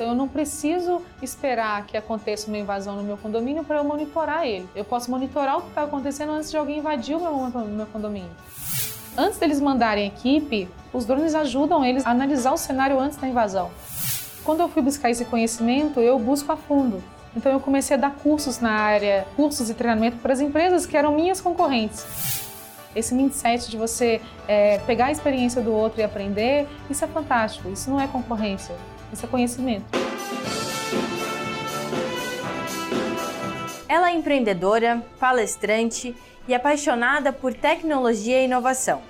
Então eu não preciso esperar que aconteça uma invasão no meu condomínio para eu monitorar ele. Eu posso monitorar o que está acontecendo antes de alguém invadir o meu, meu condomínio. Antes deles mandarem equipe, os drones ajudam eles a analisar o cenário antes da invasão. Quando eu fui buscar esse conhecimento, eu busco a fundo. Então eu comecei a dar cursos na área, cursos e treinamento para as empresas que eram minhas concorrentes. Esse mindset de você é, pegar a experiência do outro e aprender, isso é fantástico. Isso não é concorrência, isso é conhecimento. Ela é empreendedora, palestrante e apaixonada por tecnologia e inovação.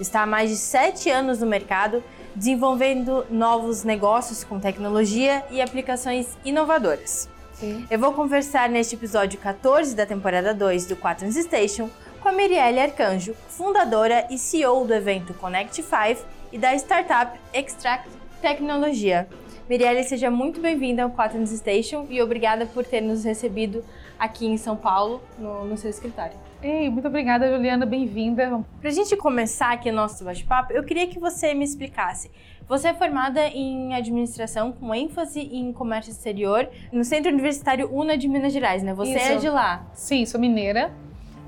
Está há mais de sete anos no mercado, desenvolvendo novos negócios com tecnologia e aplicações inovadoras. Sim. Eu vou conversar neste episódio 14 da temporada 2 do Quaterns Station com a Mirielle Arcanjo, fundadora e CEO do evento Connect 5 e da startup Extract Tecnologia. Mirielle, seja muito bem-vinda ao Quaterns Station e obrigada por ter nos recebido aqui em São Paulo, no, no seu escritório. Ei, muito obrigada, Juliana, bem-vinda. Para a gente começar aqui o nosso bate-papo, eu queria que você me explicasse. Você é formada em administração com ênfase em comércio exterior no Centro Universitário UNA de Minas Gerais, né? Você Isso. é de lá? Sim, sou mineira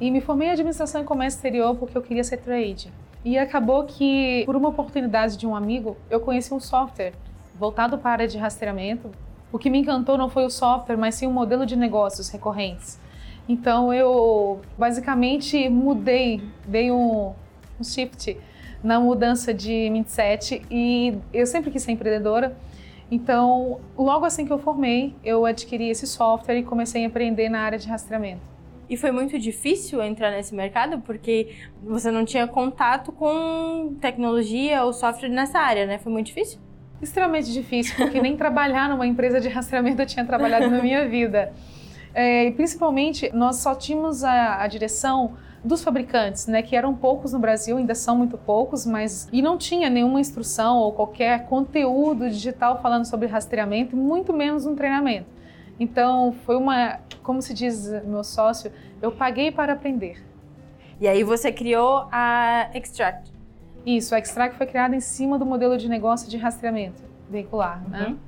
e me formei em administração em comércio exterior porque eu queria ser trade. E acabou que, por uma oportunidade de um amigo, eu conheci um software voltado para a área de rastreamento. O que me encantou não foi o software, mas sim o modelo de negócios recorrentes. Então eu basicamente mudei, dei um, um shift na mudança de mindset e eu sempre quis ser empreendedora. Então, logo assim que eu formei, eu adquiri esse software e comecei a empreender na área de rastreamento. E foi muito difícil entrar nesse mercado porque você não tinha contato com tecnologia ou software nessa área, né? Foi muito difícil? Extremamente difícil, porque nem trabalhar numa empresa de rastreamento eu tinha trabalhado na minha vida. É, e principalmente, nós só tínhamos a, a direção dos fabricantes, né, que eram poucos no Brasil, ainda são muito poucos, mas e não tinha nenhuma instrução ou qualquer conteúdo digital falando sobre rastreamento, muito menos um treinamento. Então, foi uma, como se diz meu sócio, eu paguei para aprender. E aí você criou a Extract. Isso, a Extract foi criada em cima do modelo de negócio de rastreamento veicular, né? uhum. né?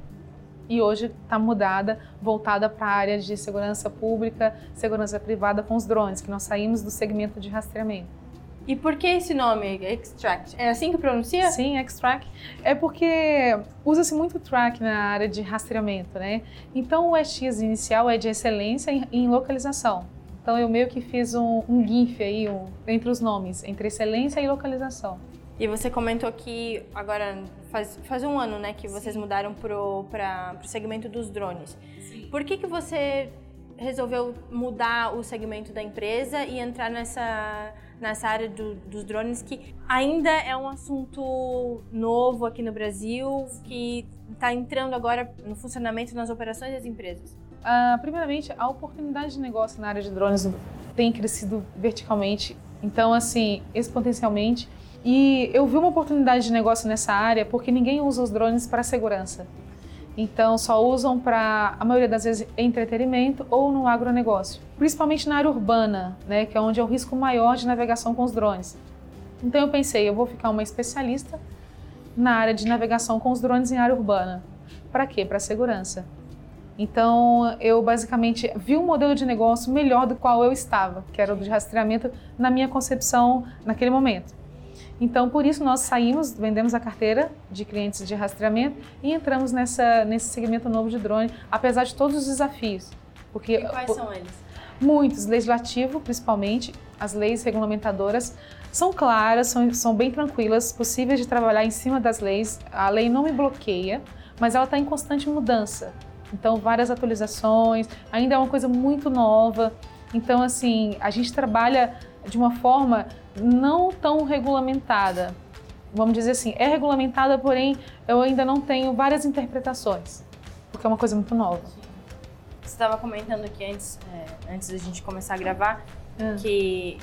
e hoje está mudada, voltada para a área de segurança pública, segurança privada com os drones, que nós saímos do segmento de rastreamento. E por que esse nome, Extract? É assim que pronuncia? Sim, Extract. É porque usa-se muito track na área de rastreamento, né? Então o EX inicial é de excelência em, localização. Então eu meio que fiz um, um GIF aí um, entre os nomes, entre excelência e localização. E você comentou que agora faz, faz um ano, né, que vocês Sim. mudaram para o segmento dos drones. Sim. Por que que você resolveu mudar o segmento da empresa e entrar nessa nessa área do, dos drones que ainda é um assunto novo aqui no Brasil que está entrando agora no funcionamento nas operações das empresas? Uh, primeiramente, a oportunidade de negócio na área de drones tem crescido verticalmente. Então, assim, exponencialmente. E eu vi uma oportunidade de negócio nessa área porque ninguém usa os drones para segurança. Então, só usam para, a maioria das vezes, entretenimento ou no agronegócio. Principalmente na área urbana, né, que é onde é o risco maior de navegação com os drones. Então, eu pensei, eu vou ficar uma especialista na área de navegação com os drones em área urbana. Para quê? Para segurança. Então, eu basicamente vi um modelo de negócio melhor do qual eu estava, que era o de rastreamento na minha concepção naquele momento. Então, por isso, nós saímos, vendemos a carteira de clientes de rastreamento e entramos nessa, nesse segmento novo de drone, apesar de todos os desafios. Porque, e quais são eles? Muitos, legislativo principalmente, as leis regulamentadoras são claras, são, são bem tranquilas, possíveis de trabalhar em cima das leis. A lei não me bloqueia, mas ela está em constante mudança. Então, várias atualizações, ainda é uma coisa muito nova. Então, assim, a gente trabalha de uma forma não tão regulamentada. Vamos dizer assim, é regulamentada, porém eu ainda não tenho várias interpretações, porque é uma coisa muito nova. Você estava comentando aqui antes, é, antes da gente começar a gravar, hum. que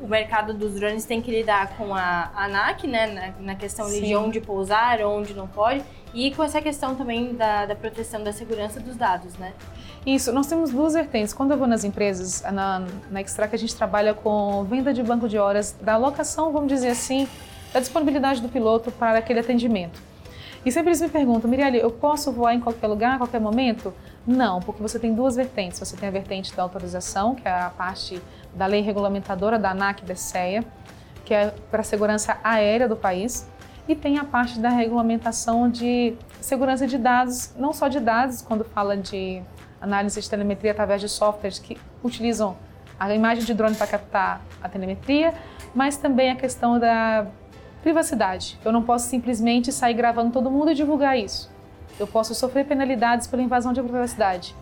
o mercado dos drones tem que lidar com a ANAC, né, na, na questão Sim. de onde pousar, onde não pode, e com essa questão também da, da proteção da segurança dos dados, né? Isso, nós temos duas vertentes. Quando eu vou nas empresas, na, na Extrac a gente trabalha com venda de banco de horas, da alocação, vamos dizer assim, da disponibilidade do piloto para aquele atendimento. E sempre eles me perguntam, Mirielle, eu posso voar em qualquer lugar, a qualquer momento? Não, porque você tem duas vertentes. Você tem a vertente da autorização, que é a parte da lei regulamentadora da ANAC e da SEA, que é para a segurança aérea do país, e tem a parte da regulamentação de segurança de dados, não só de dados, quando fala de análise de telemetria através de softwares que utilizam a imagem de drone para captar a telemetria, mas também a questão da privacidade. Eu não posso simplesmente sair gravando todo mundo e divulgar isso. Eu posso sofrer penalidades pela invasão de privacidade.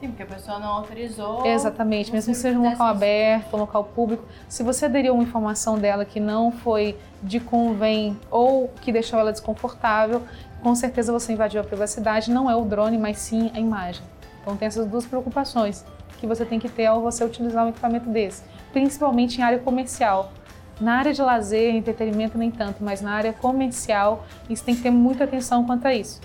Sim, porque a pessoa não autorizou. Exatamente, mesmo que seja um local aberto, um local público. Se você aderiu uma informação dela que não foi de convém ou que deixou ela desconfortável, com certeza você invadiu a privacidade. Não é o drone, mas sim a imagem. Então tem essas duas preocupações que você tem que ter ao você utilizar um equipamento desse, principalmente em área comercial. Na área de lazer, entretenimento nem tanto, mas na área comercial, isso tem que ter muita atenção quanto a isso.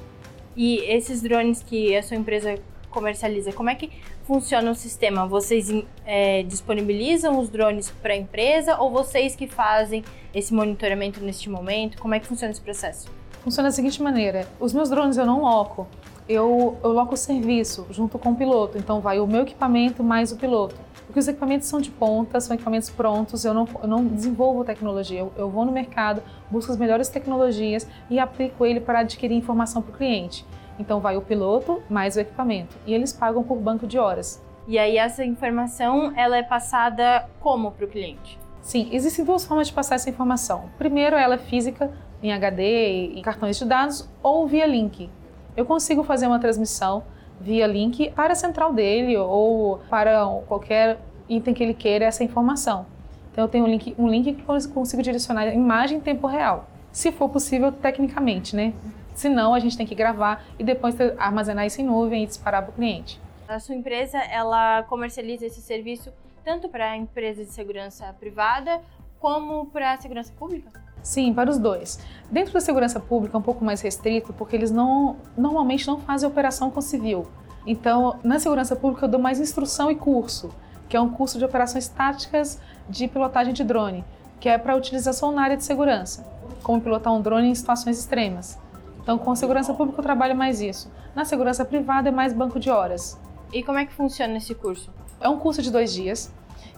E esses drones que a sua empresa comercializa, como é que funciona o sistema? Vocês é, disponibilizam os drones para a empresa ou vocês que fazem esse monitoramento neste momento? Como é que funciona esse processo? Funciona da seguinte maneira: os meus drones eu não loco, eu, eu loco o serviço junto com o piloto. Então vai o meu equipamento mais o piloto. Porque os equipamentos são de ponta, são equipamentos prontos, eu não, eu não desenvolvo tecnologia. Eu, eu vou no mercado, busco as melhores tecnologias e aplico ele para adquirir informação para o cliente. Então vai o piloto mais o equipamento e eles pagam por banco de horas. E aí essa informação ela é passada como para o cliente? Sim, existem duas formas de passar essa informação. Primeiro, ela é física, em HD, em cartões de dados ou via link. Eu consigo fazer uma transmissão via link para a central dele ou para qualquer item que ele queira essa informação. Então eu tenho um link, um link que consigo direcionar a imagem em tempo real, se for possível tecnicamente, né? Se não, a gente tem que gravar e depois armazenar isso em nuvem e disparar para o cliente. A sua empresa, ela comercializa esse serviço tanto para a empresa de segurança privada como para a segurança pública? Sim, para os dois. Dentro da segurança pública é um pouco mais restrito, porque eles não normalmente não fazem operação com civil. Então, na segurança pública eu dou mais instrução e curso, que é um curso de operações táticas de pilotagem de drone, que é para utilização na área de segurança, como pilotar um drone em situações extremas. Então, com a segurança pública eu trabalho mais isso. Na segurança privada é mais banco de horas. E como é que funciona esse curso? É um curso de dois dias.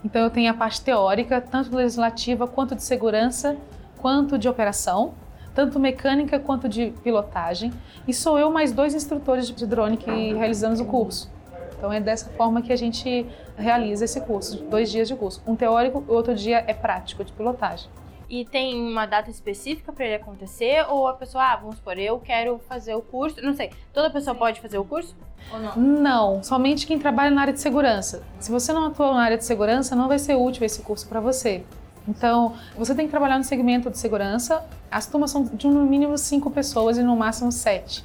Então, eu tenho a parte teórica, tanto legislativa quanto de segurança, quanto de operação, tanto mecânica quanto de pilotagem. E sou eu mais dois instrutores de drone que realizamos o curso. Então, é dessa forma que a gente realiza esse curso, dois dias de curso. Um teórico, o outro dia é prático de pilotagem. E tem uma data específica para ele acontecer? Ou a pessoa, ah, vamos supor, eu quero fazer o curso, não sei, toda pessoa pode fazer o curso? Ou não? Não, somente quem trabalha na área de segurança. Se você não atua na área de segurança, não vai ser útil esse curso para você. Então, você tem que trabalhar no segmento de segurança. As turmas são de no mínimo cinco pessoas e no máximo sete.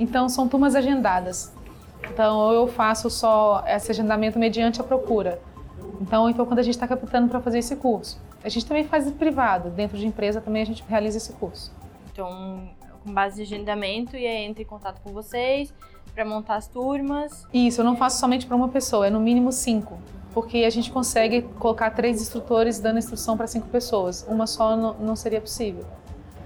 Então, são turmas agendadas. Então, eu faço só esse agendamento mediante a procura. Então, então quando a gente está captando para fazer esse curso. A gente também faz privado, dentro de empresa também a gente realiza esse curso. Então, com base de agendamento, e aí entra em contato com vocês para montar as turmas. Isso, eu não faço somente para uma pessoa, é no mínimo cinco. Porque a gente consegue colocar três instrutores dando instrução para cinco pessoas. Uma só não, seria possível.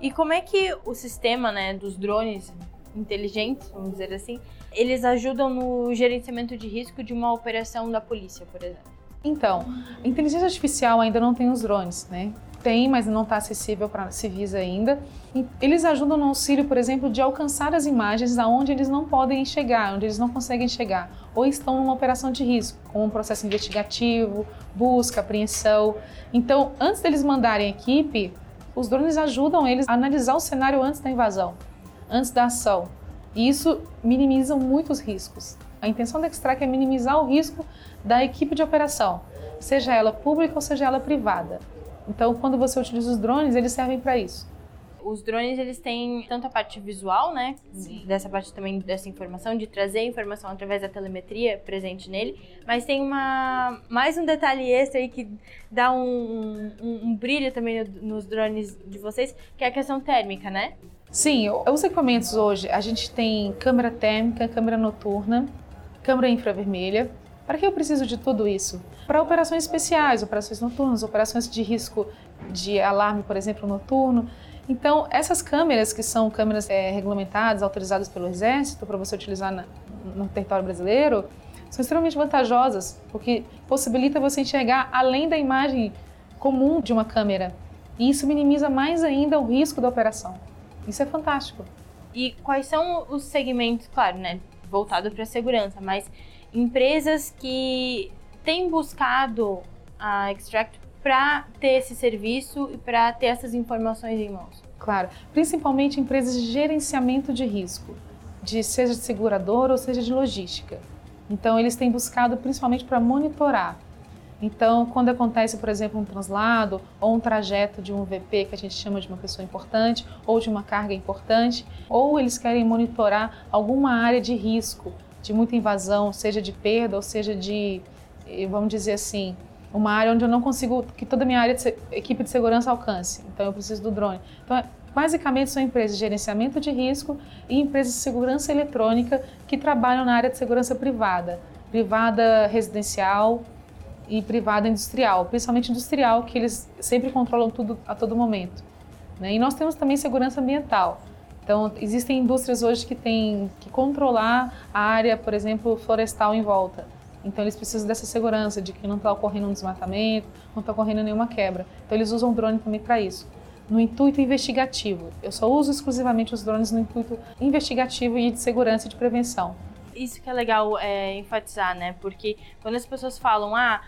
E como é que o sistema né, dos drones inteligentes, vamos dizer assim, eles ajudam no gerenciamento de risco de uma operação da polícia, por exemplo? Então, a inteligência artificial ainda não tem os drones, né? Tem, mas não está acessível para civis ainda. Eles ajudam no auxílio, por exemplo, de alcançar as imagens aonde eles não podem chegar, onde eles não conseguem chegar, ou estão numa operação de risco, como um processo investigativo, busca, apreensão. Então, antes deles mandarem equipe, os drones ajudam eles a analisar o cenário antes da invasão, antes da ação. E isso minimiza muitos riscos. A intenção da Extract é minimizar o risco da equipe de operação, seja ela pública ou seja ela privada. Então, quando você utiliza os drones, eles servem para isso. Os drones eles têm tanto a parte visual, né? Sim. Dessa parte também dessa informação, de trazer informação através da telemetria presente nele, mas tem uma mais um detalhe extra aí que dá um, um, um brilho também nos drones de vocês, que é a questão térmica, né? Sim, os equipamentos hoje, a gente tem câmera térmica, câmera noturna, câmera infravermelha. Para que eu preciso de tudo isso? Para operações especiais, operações noturnas, operações de risco de alarme, por exemplo, noturno. Então, essas câmeras, que são câmeras é, regulamentadas, autorizadas pelo Exército para você utilizar na, no território brasileiro, são extremamente vantajosas, porque possibilita você enxergar além da imagem comum de uma câmera. E isso minimiza mais ainda o risco da operação. Isso é fantástico. E quais são os segmentos, claro, né, voltado para a segurança, mas empresas que têm buscado a Extract para ter esse serviço e para ter essas informações em mãos? Claro, principalmente empresas de gerenciamento de risco, de seja de seguradora ou seja de logística. Então eles têm buscado principalmente para monitorar. Então, quando acontece, por exemplo, um translado ou um trajeto de um VP que a gente chama de uma pessoa importante ou de uma carga importante, ou eles querem monitorar alguma área de risco, de muita invasão, seja de perda ou seja de, eh, vamos dizer assim, uma área onde eu não consigo que toda a minha área de equipe de segurança alcance. Então eu preciso do drone. Então, basicamente são empresas de gerenciamento de risco e empresas de segurança eletrônica que trabalham na área de segurança privada, privada residencial e privada industrial, principalmente industrial, que eles sempre controlam tudo a todo momento. Né? E nós temos também segurança ambiental. Então, existem indústrias hoje que têm que controlar a área, por exemplo, florestal em volta. Então eles precisam dessa segurança de que não está ocorrendo um desmatamento, não está ocorrendo nenhuma quebra. Então eles usam drone também para isso. No intuito investigativo. Eu só uso exclusivamente os drones no intuito investigativo e de segurança e de prevenção. Isso que é legal é, enfatizar, né? Porque quando as pessoas falam, ah,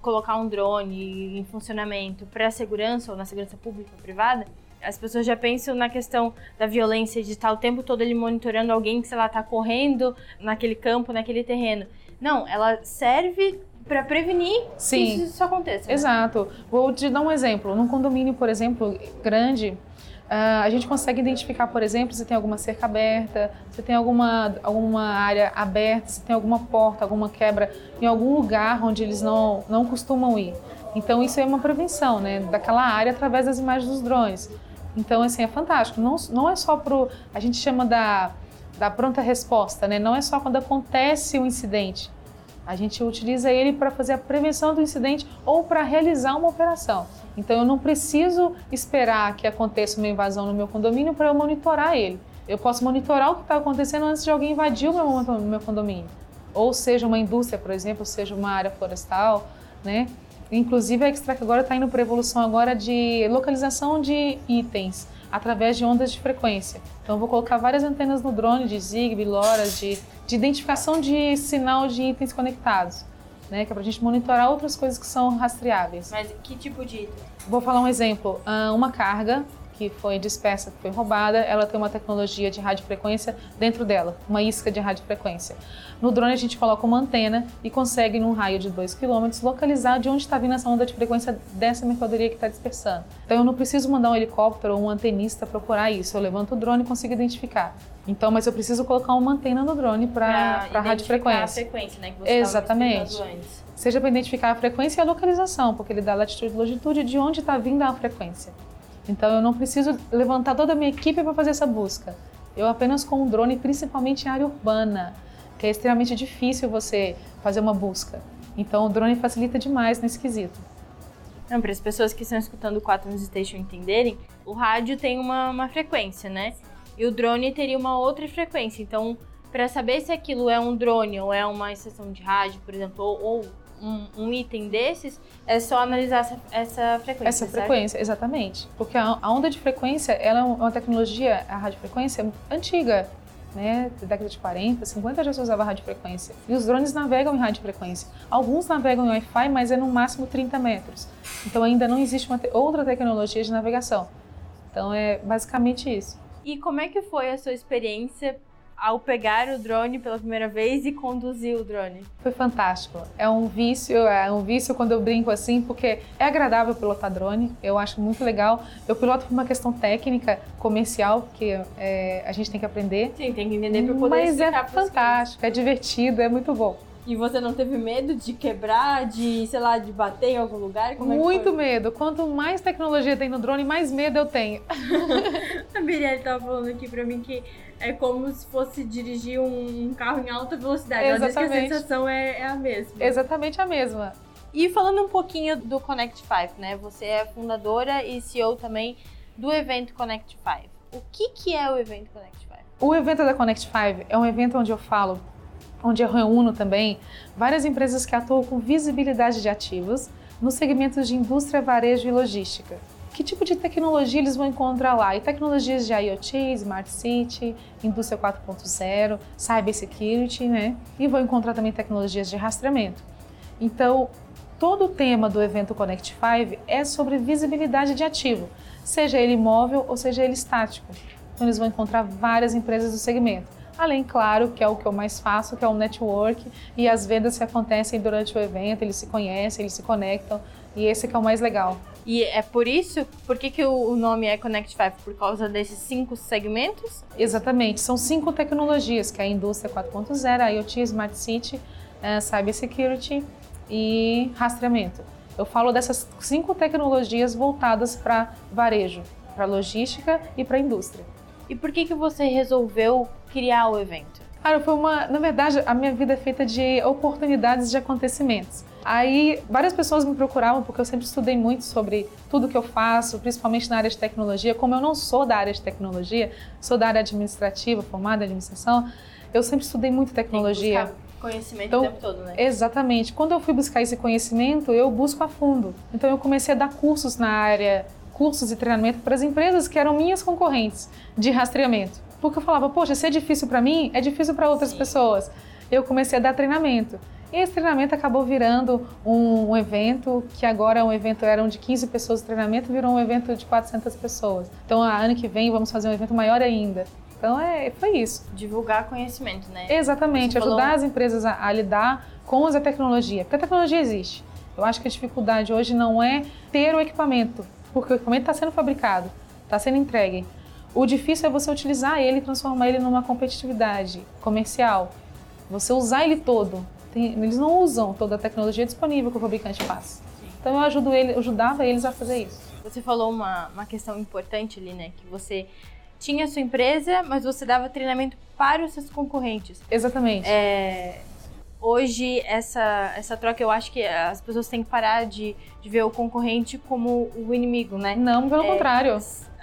colocar um drone em funcionamento para segurança ou na segurança pública ou privada, as pessoas já pensam na questão da violência de estar o tempo todo ele monitorando alguém que, sei lá, está correndo naquele campo, naquele terreno. Não, ela serve para prevenir Sim. que isso aconteça. Né? Exato. Vou te dar um exemplo. Num condomínio, por exemplo, grande, Uh, a gente consegue identificar, por exemplo, se tem alguma cerca aberta, se tem alguma, alguma área aberta, se tem alguma porta, alguma quebra em algum lugar onde eles não, não costumam ir. Então, isso é uma prevenção né, daquela área através das imagens dos drones. Então, assim, é fantástico. Não, não é só para A gente chama da da pronta resposta, né? Não é só quando acontece o um incidente. A gente utiliza ele para fazer a prevenção do incidente ou para realizar uma operação. Então eu não preciso esperar que aconteça uma invasão no meu condomínio para eu monitorar ele. Eu posso monitorar o que está acontecendo antes de alguém invadir o meu, meu condomínio. Ou seja uma indústria, por exemplo, seja uma área florestal, né? Inclusive a Extrac agora está indo para evolução agora de localização de itens através de ondas de frequência. Então, vou colocar várias antenas no drone de Zigbee, LoRa, de, de identificação de sinal de itens conectados, né? Que é para a gente monitorar outras coisas que são rastreáveis. Mas que tipo de item? Vou falar um exemplo. Ah, uma carga que foi dispersa, que foi roubada, ela tem uma tecnologia de radiofrequência dentro dela, uma isca de radiofrequência. No drone a gente coloca uma antena e consegue, num raio de 2 km, localizar de onde está vindo essa onda de frequência dessa mercadoria que está dispersando. Então eu não preciso mandar um helicóptero ou um antenista procurar isso, eu levanto o drone e consigo identificar. Então, mas eu preciso colocar uma antena no drone para a radiofrequência. a frequência, né? Que você Exatamente. Seja para identificar a frequência e a localização, porque ele dá latitude e longitude de onde está vindo a frequência. Então eu não preciso levantar toda a minha equipe para fazer essa busca. Eu apenas com um drone, principalmente em área urbana, que é extremamente difícil você fazer uma busca. Então o drone facilita demais nesse quesito. Para as pessoas que estão escutando o 4 News Station entenderem, o rádio tem uma, uma frequência, né? E o drone teria uma outra frequência. Então, para saber se aquilo é um drone ou é uma estação de rádio, por exemplo, ou, ou um, um, item desses, é só analisar essa, essa frequência. Essa certo? frequência, exatamente. Porque a, a, onda de frequência, ela é uma tecnologia, a radiofrequência, antiga. Né, da década de 40, 50 já se usava radiofrequência. E os drones navegam em radiofrequência. Alguns navegam em Wi-Fi, mas é no máximo 30 metros. Então ainda não existe uma te outra tecnologia de navegação. Então é basicamente isso. E como é que foi a sua experiência ao pegar o drone pela primeira vez e conduzir o drone? Foi fantástico. É um vício, é um vício quando eu brinco assim, porque é agradável pilotar drone, eu acho muito legal. Eu piloto por uma questão técnica, comercial, que é, a gente tem que aprender. Sim, tem que entender para poder Mas é fantástico, é divertido, é muito bom. E você não teve medo de quebrar, de, sei lá, de bater em algum lugar? Como Muito é medo. Quanto mais tecnologia tem no drone, mais medo eu tenho. a Mirelle estava falando aqui para mim que é como se fosse dirigir um carro em alta velocidade. Exatamente. Ela diz que a sensação é, é a mesma. Exatamente a mesma. E falando um pouquinho do Connect 5, né? Você é fundadora e CEO também do evento Connect 5. O que, que é o evento Connect 5? O evento da Connect 5 é um evento onde eu falo, onde eu reúno também várias empresas que atuam com visibilidade de ativos nos segmentos de indústria, varejo e logística que tipo de tecnologia eles vão encontrar lá. E tecnologias de IoT, Smart City, Indústria 4.0, Cyber Security, né? E vão encontrar também tecnologias de rastreamento. Então, todo o tema do evento Connect 5 é sobre visibilidade de ativo, seja ele móvel ou seja ele estático. Então, eles vão encontrar várias empresas do segmento. Além, claro, que é o que eu mais faço, que é o network e as vendas que acontecem durante o evento, eles se conhecem, eles se conectam e esse que é o mais legal. E é por isso, por que, que o nome é Connect 5? Por causa desses cinco segmentos? Exatamente, são cinco tecnologias, que é a indústria 4.0, a IoT, Smart City, uh, Cyber Security e rastreamento. Eu falo dessas cinco tecnologias voltadas para varejo, para logística e para indústria. E por que, que você resolveu criar o evento? Cara, foi uma. Na verdade, a minha vida é feita de oportunidades de acontecimentos. Aí várias pessoas me procuravam porque eu sempre estudei muito sobre tudo que eu faço, principalmente na área de tecnologia. Como eu não sou da área de tecnologia, sou da área administrativa, formada em administração, eu sempre estudei muito tecnologia. Tem que conhecimento então, o tempo todo, né? Exatamente. Quando eu fui buscar esse conhecimento, eu busco a fundo. Então eu comecei a dar cursos na área, cursos e treinamento para as empresas que eram minhas concorrentes de rastreamento. Porque eu falava, poxa, se é difícil para mim, é difícil para outras Sim. pessoas. Eu comecei a dar treinamento. E esse treinamento acabou virando um, um, evento que agora é um evento, eram de 15 pessoas de treinamento, virou um evento de 400 pessoas. Então, a ano que vem vamos fazer um evento maior ainda. Então, é, foi isso. Divulgar conhecimento, né? Exatamente, ajudar falou... as empresas a, a lidar com a tecnologia, porque a tecnologia existe. Eu acho que a dificuldade hoje não é ter o equipamento, porque o equipamento está sendo fabricado, está sendo entregue. O difícil é você utilizar ele e transformar ele numa competitividade comercial. Você usar ele todo, tem, eles não usam toda a tecnologia disponível que o fabricante faz. Então eu ajudo ele, eu ajudava eles a fazer isso. Você falou uma, uma questão importante ali, né? Que você tinha a sua empresa, mas você dava treinamento para os seus concorrentes. Exatamente. É, hoje, essa, essa troca, eu acho que as pessoas têm que parar de, de ver o concorrente como o inimigo, né? Não, pelo é, contrário.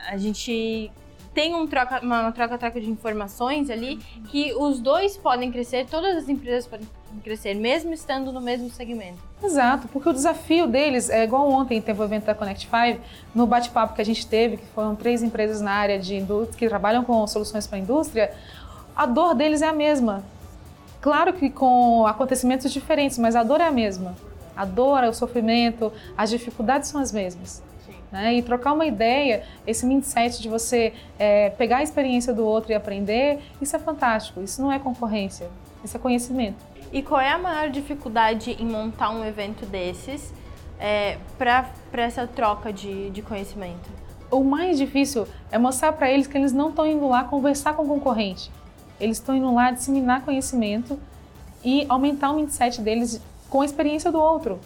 A gente tem um troca, uma troca-troca de informações ali que os dois podem crescer, todas as empresas podem crescer, mesmo estando no mesmo segmento. Exato, porque o desafio deles é igual ontem teve o evento da Connect 5, no bate-papo que a gente teve, que foram três empresas na área de indústria que trabalham com soluções para a indústria, a dor deles é a mesma. Claro que com acontecimentos diferentes, mas a dor é a mesma. A dor, o sofrimento, as dificuldades são as mesmas. Né? E trocar uma ideia, esse mindset de você é, pegar a experiência do outro e aprender, isso é fantástico. Isso não é concorrência, isso é conhecimento. E qual é a maior dificuldade em montar um evento desses é, para essa troca de, de conhecimento? O mais difícil é mostrar para eles que eles não estão indo lá conversar com o concorrente. Eles estão indo lá disseminar conhecimento e aumentar o mindset deles com a experiência do outro,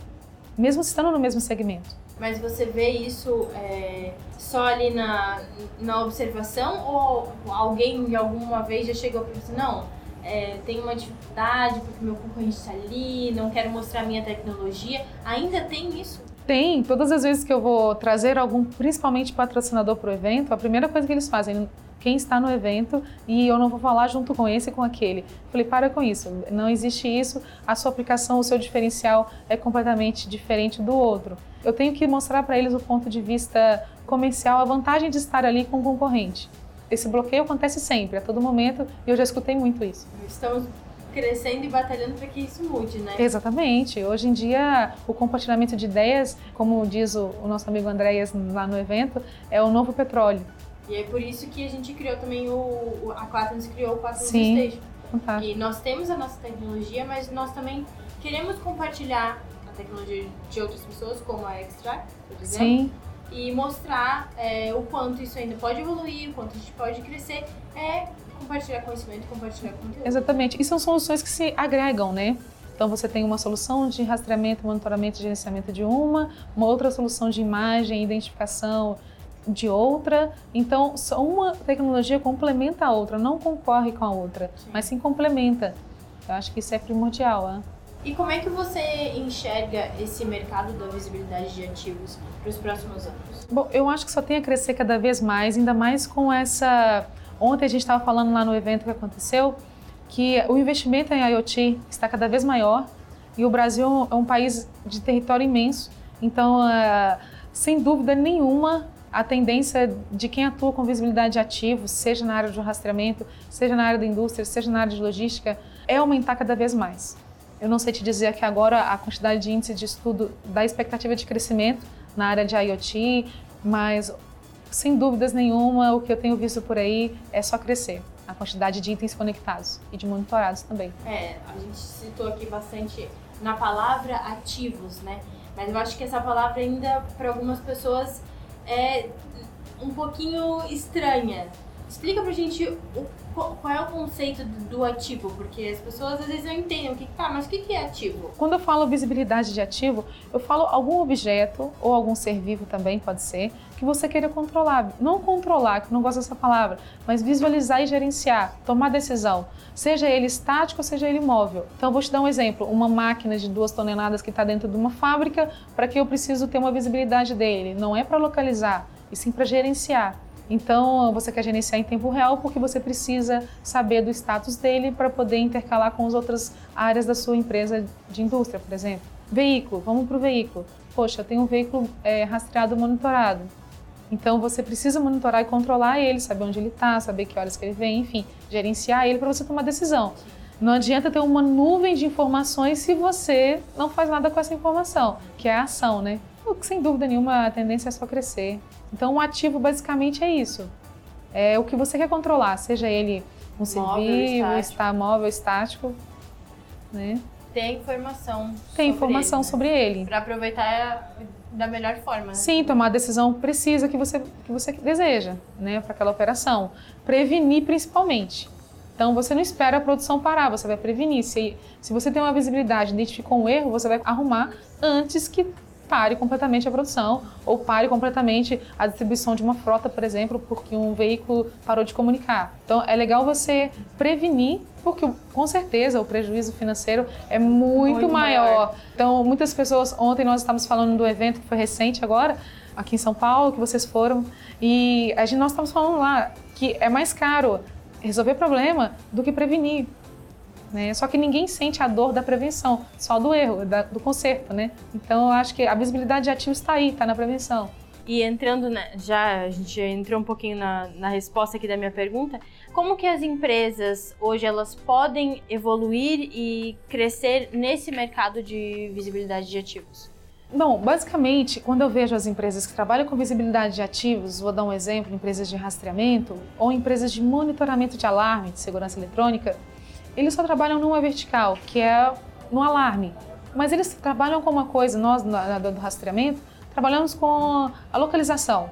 mesmo estando no mesmo segmento. Mas você vê isso é, só ali na, na observação ou alguém alguma vez já chegou para você, não, é, tenho uma dificuldade porque meu concorrente está ali, não quero mostrar minha tecnologia. Ainda tem isso? Tem. Todas as vezes que eu vou trazer algum, principalmente patrocinador para o evento, a primeira coisa que eles fazem, quem está no evento e eu não vou falar junto com esse e com aquele. Falei, para com isso, não existe isso, a sua aplicação, o seu diferencial é completamente diferente do outro. Eu tenho que mostrar para eles o ponto de vista comercial, a vantagem de estar ali com o concorrente. Esse bloqueio acontece sempre, a todo momento, e eu já escutei muito isso. Estamos crescendo e batalhando para que isso mude, né? Exatamente. Hoje em dia, o compartilhamento de ideias, como diz o, o nosso amigo Andréas lá no evento, é o novo petróleo. E é por isso que a gente criou também o. A Quaternos criou o Quaternos Station. Fantástico. E nós temos a nossa tecnologia, mas nós também queremos compartilhar a tecnologia de outras pessoas, como a Extra, por exemplo. Sim. E mostrar é, o quanto isso ainda pode evoluir, o quanto a gente pode crescer. É compartilhar conhecimento, compartilhar conteúdo. Exatamente. E são soluções que se agregam, né? Então você tem uma solução de rastreamento, monitoramento e gerenciamento de uma, uma outra solução de imagem, identificação, de outra. Então, uma tecnologia complementa a outra, não concorre com a outra, sim. mas sim complementa. Eu acho que isso é primordial. Hein? E como é que você enxerga esse mercado da visibilidade de ativos para os próximos anos? Bom, eu acho que só tem a crescer cada vez mais, ainda mais com essa. Ontem a gente estava falando lá no evento que aconteceu que o investimento em IoT está cada vez maior e o Brasil é um país de território imenso. Então, uh, sem dúvida nenhuma, a tendência de quem atua com visibilidade de ativos, seja na área do rastreamento, seja na área da indústria, seja na área de logística, é aumentar cada vez mais. Eu não sei te dizer que agora a quantidade de índice de estudo da expectativa de crescimento na área de IoT, mas sem dúvidas nenhuma o que eu tenho visto por aí é só crescer a quantidade de itens conectados e de monitorados também. É, a gente citou aqui bastante na palavra ativos, né? Mas eu acho que essa palavra ainda para algumas pessoas é um pouquinho estranha. Explica pra gente o, qual é o conceito do ativo, porque as pessoas às vezes não entendem o que tá, mas o que é ativo? Quando eu falo visibilidade de ativo, eu falo algum objeto ou algum ser vivo também pode ser que você queira controlar. Não controlar, que não gosto dessa palavra, mas visualizar e gerenciar, tomar decisão, seja ele estático, seja ele móvel. Então vou te dar um exemplo, uma máquina de duas toneladas que está dentro de uma fábrica, para que eu preciso ter uma visibilidade dele, não é para localizar, e sim para gerenciar. Então, você quer gerenciar em tempo real porque você precisa saber do status dele para poder intercalar com as outras áreas da sua empresa de indústria, por exemplo. Veículo, vamos para o veículo. Poxa, eu tenho um veículo é, rastreado, monitorado. Então, você precisa monitorar e controlar ele, saber onde ele está, saber que horas que ele vem, enfim, gerenciar ele para você tomar decisão. Não adianta ter uma nuvem de informações se você não faz nada com essa informação, que é a ação, né? Sem dúvida nenhuma, a tendência é só crescer. Então, o ativo basicamente é isso. É o que você quer controlar, seja ele um ser vivo, está móvel, estático, né? Tem informação. Tem informação ele, né? sobre ele. Para aproveitar da melhor forma. Né? Sim, tomar a decisão precisa que você que você deseja, né, para aquela operação. Prevenir principalmente. Então você não espera a produção parar, você vai prevenir. Se, se você tem uma visibilidade, identificou um erro, você vai arrumar antes que pare completamente a produção ou pare completamente a distribuição de uma frota, por exemplo, porque um veículo parou de comunicar. Então é legal você prevenir, porque com certeza o prejuízo financeiro é muito, muito maior. maior. Então muitas pessoas, ontem nós estávamos falando do evento que foi recente agora, aqui em São Paulo, que vocês foram, e a gente, nós estávamos falando lá que é mais caro resolver problema do que prevenir. Né? Só que ninguém sente a dor da prevenção, só do erro, da, do conserto, né? Então eu acho que a visibilidade de ativos está aí, está na prevenção. E entrando, né, já a gente entrou um pouquinho na, na resposta aqui da minha pergunta, como que as empresas hoje elas podem evoluir e crescer nesse mercado de visibilidade de ativos? Bom, basicamente, quando eu vejo as empresas que trabalham com visibilidade de ativos, vou dar um exemplo, empresas de rastreamento ou empresas de monitoramento de alarme de segurança eletrônica, eles só trabalham numa vertical, que é no alarme. Mas eles trabalham com uma coisa, nós do rastreamento, trabalhamos com a localização.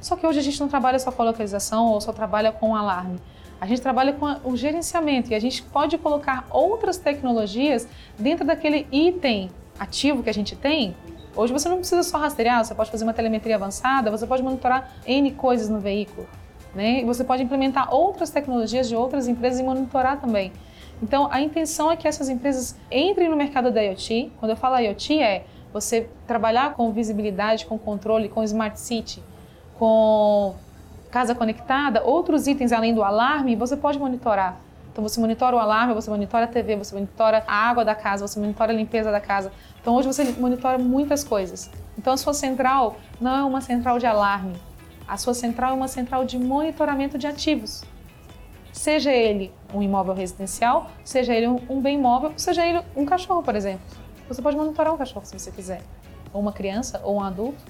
Só que hoje a gente não trabalha só com a localização ou só trabalha com o alarme. A gente trabalha com o gerenciamento e a gente pode colocar outras tecnologias dentro daquele item ativo que a gente tem. Hoje você não precisa só rastrear, você pode fazer uma telemetria avançada, você pode monitorar N coisas no veículo. Né? E você pode implementar outras tecnologias de outras empresas e monitorar também. Então, a intenção é que essas empresas entrem no mercado da IoT. Quando eu falo IoT, é você trabalhar com visibilidade, com controle, com Smart City, com casa conectada, outros itens além do alarme, você pode monitorar. Então, você monitora o alarme, você monitora a TV, você monitora a água da casa, você monitora a limpeza da casa. Então, hoje você monitora muitas coisas. Então, a sua central não é uma central de alarme. A sua central é uma central de monitoramento de ativos seja ele um imóvel residencial, seja ele um, bem imóvel, seja ele um cachorro, por exemplo. Você pode monitorar um cachorro se você quiser, ou uma criança, ou um adulto.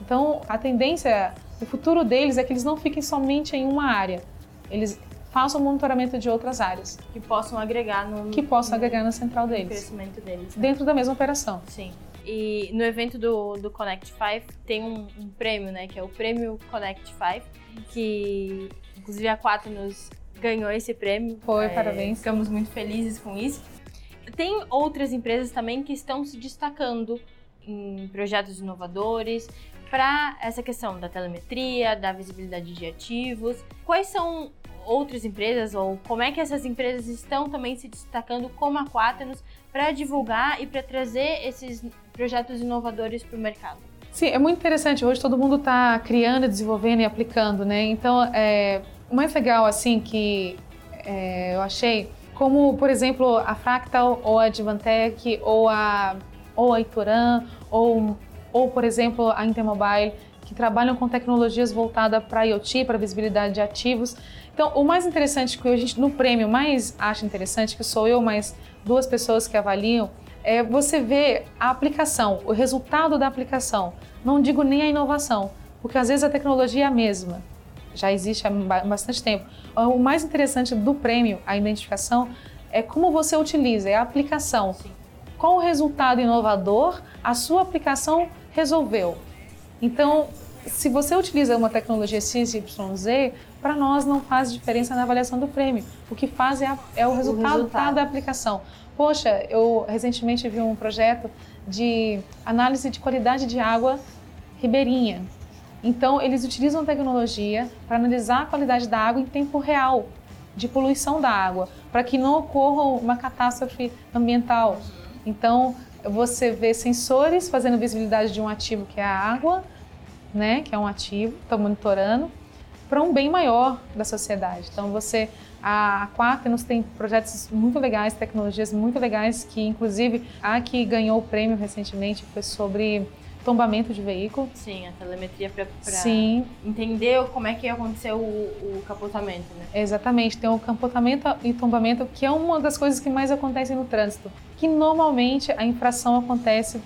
Então, a tendência, o futuro deles é que eles não fiquem somente em uma área. Eles façam monitoramento de outras áreas. Que possam agregar no... Que possam no, agregar na central deles. crescimento deles. Né? Dentro da mesma operação. Sim. E no evento do, do Connect 5 tem um, um prêmio, né? Que é o Prêmio Connect 5, que inclusive a Quatro nos ganhou esse prêmio. Foi, é, parabéns. Ficamos muito felizes com isso. Tem outras empresas também que estão se destacando em projetos inovadores. para essa questão da telemetria, da visibilidade de ativos. Quais são outras empresas ou como é que essas empresas estão também se destacando como a Quaternos para divulgar e para trazer esses projetos inovadores para o mercado? Sim, é muito interessante. Hoje todo mundo está criando, desenvolvendo e aplicando, né? Então, é, mais legal, assim, que é, eu achei, como, por exemplo, a Fractal ou a Advantech ou a, ou a Ituran ou, ou, por exemplo, a Intermobile, que trabalham com tecnologias voltadas para IoT, para visibilidade de ativos. Então, o mais interessante que a gente no prêmio mais acha interessante, que sou eu mais duas pessoas que avaliam, é você ver a aplicação, o resultado da aplicação. Não digo nem a inovação, porque às vezes a tecnologia é a mesma, já existe há bastante tempo. O mais interessante do prêmio, a identificação, é como você utiliza, é a aplicação. Qual o resultado inovador a sua aplicação resolveu? Então, se você utiliza uma tecnologia XYZ, para nós não faz diferença na avaliação do prêmio. O que faz é, a, é o, resultado o resultado da aplicação. Poxa, eu recentemente vi um projeto de análise de qualidade de água ribeirinha. Então, eles utilizam tecnologia para analisar a qualidade da água em tempo real, de poluição da água, para que não ocorra uma catástrofe ambiental. Então, você vê sensores fazendo visibilidade de um ativo que é a água, né, que é um ativo, estão monitorando, para um bem maior da sociedade. Então, você a Quaternos tem projetos muito legais, tecnologias muito legais, que inclusive a que ganhou o prêmio recentemente foi sobre tombamento de veículo. Sim, a telemetria para entender como é que aconteceu o, o capotamento, né? Exatamente, tem o capotamento e tombamento, que é uma das coisas que mais acontecem no trânsito, que normalmente a infração acontece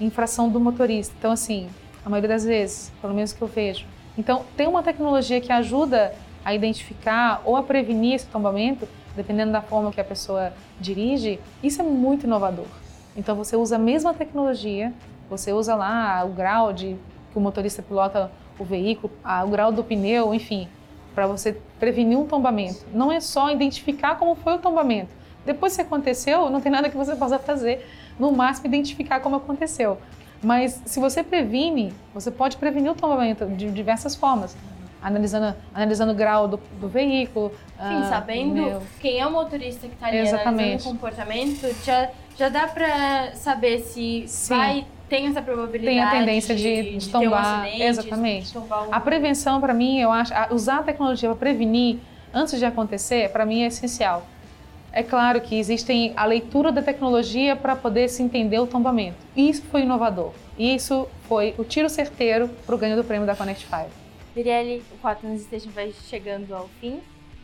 infração do motorista. Então assim, a maioria das vezes, pelo menos que eu vejo. Então, tem uma tecnologia que ajuda a identificar ou a prevenir esse tombamento, dependendo da forma que a pessoa dirige, isso é muito inovador. Então você usa a mesma tecnologia, você usa lá o grau de que o motorista pilota o veículo, o grau do pneu, enfim, para você prevenir um tombamento. Não é só identificar como foi o tombamento. Depois que aconteceu, não tem nada que você possa fazer, no máximo identificar como aconteceu. Mas se você previne, você pode prevenir o tombamento de diversas formas analisando, analisando o grau do, do veículo. Sim, uh, sabendo meu... quem é o motorista que está ali Exatamente. analisando o comportamento, já, já dá para saber se Sim. vai tem essa probabilidade tem a tendência de, de, de tombar um acidente, exatamente. tombar um... a prevenção para mim eu acho usar a tecnologia para prevenir antes de acontecer para mim é essencial. É claro que existem a leitura da tecnologia para poder se entender o tombamento. Isso foi inovador. Isso foi o tiro certeiro para o ganho do prêmio da Connect Five. Mirelle, o Quaternos Station vai chegando ao fim.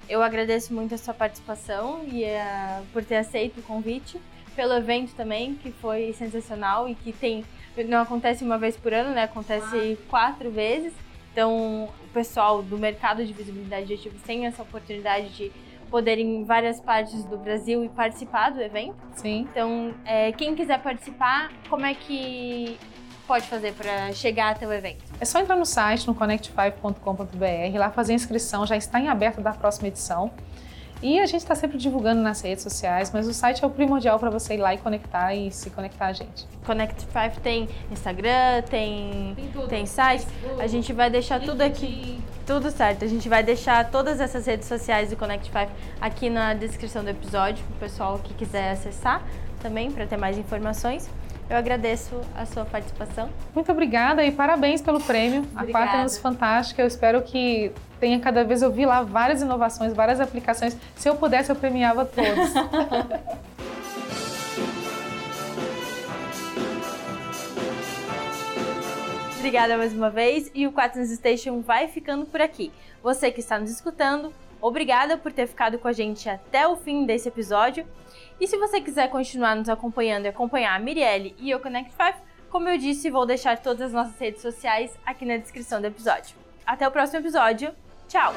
Eu agradeço muito a sua participação e uh, por ter aceito o convite, pelo evento também, que foi sensacional e que tem não acontece uma vez por ano, né? Acontece ah. quatro vezes. Então, o pessoal do mercado de visibilidade de ativos tem essa oportunidade de poder ir em várias partes do Brasil e participar do evento. Sim. Então, é, quem quiser participar, como é que pode fazer para chegar até o evento? É só entrar no site, no connect5.com.br, lá fazer a inscrição, já está em aberto da próxima edição. E a gente está sempre divulgando nas redes sociais, mas o site é o primordial para você ir lá e conectar e se conectar a gente. Connect 5 tem Instagram, tem, tem, tudo. tem site. Facebook, a gente vai deixar tudo aqui. Tudo certo. A gente vai deixar todas essas redes sociais do Connect 5 aqui na descrição do episódio, para o pessoal que quiser acessar também, para ter mais informações. Eu agradeço a sua participação. Muito obrigada e parabéns pelo prêmio. Obrigada. A Quatro anos fantástica. Eu espero que tenha cada vez eu vi lá várias inovações, várias aplicações. Se eu pudesse, eu premiava todos. Obrigada mais uma vez e o Quaternos Station vai ficando por aqui. Você que está nos escutando, obrigada por ter ficado com a gente até o fim desse episódio. E se você quiser continuar nos acompanhando e acompanhar a Mirielle e o Connect 5, como eu disse, vou deixar todas as nossas redes sociais aqui na descrição do episódio. Até o próximo episódio. Tchau!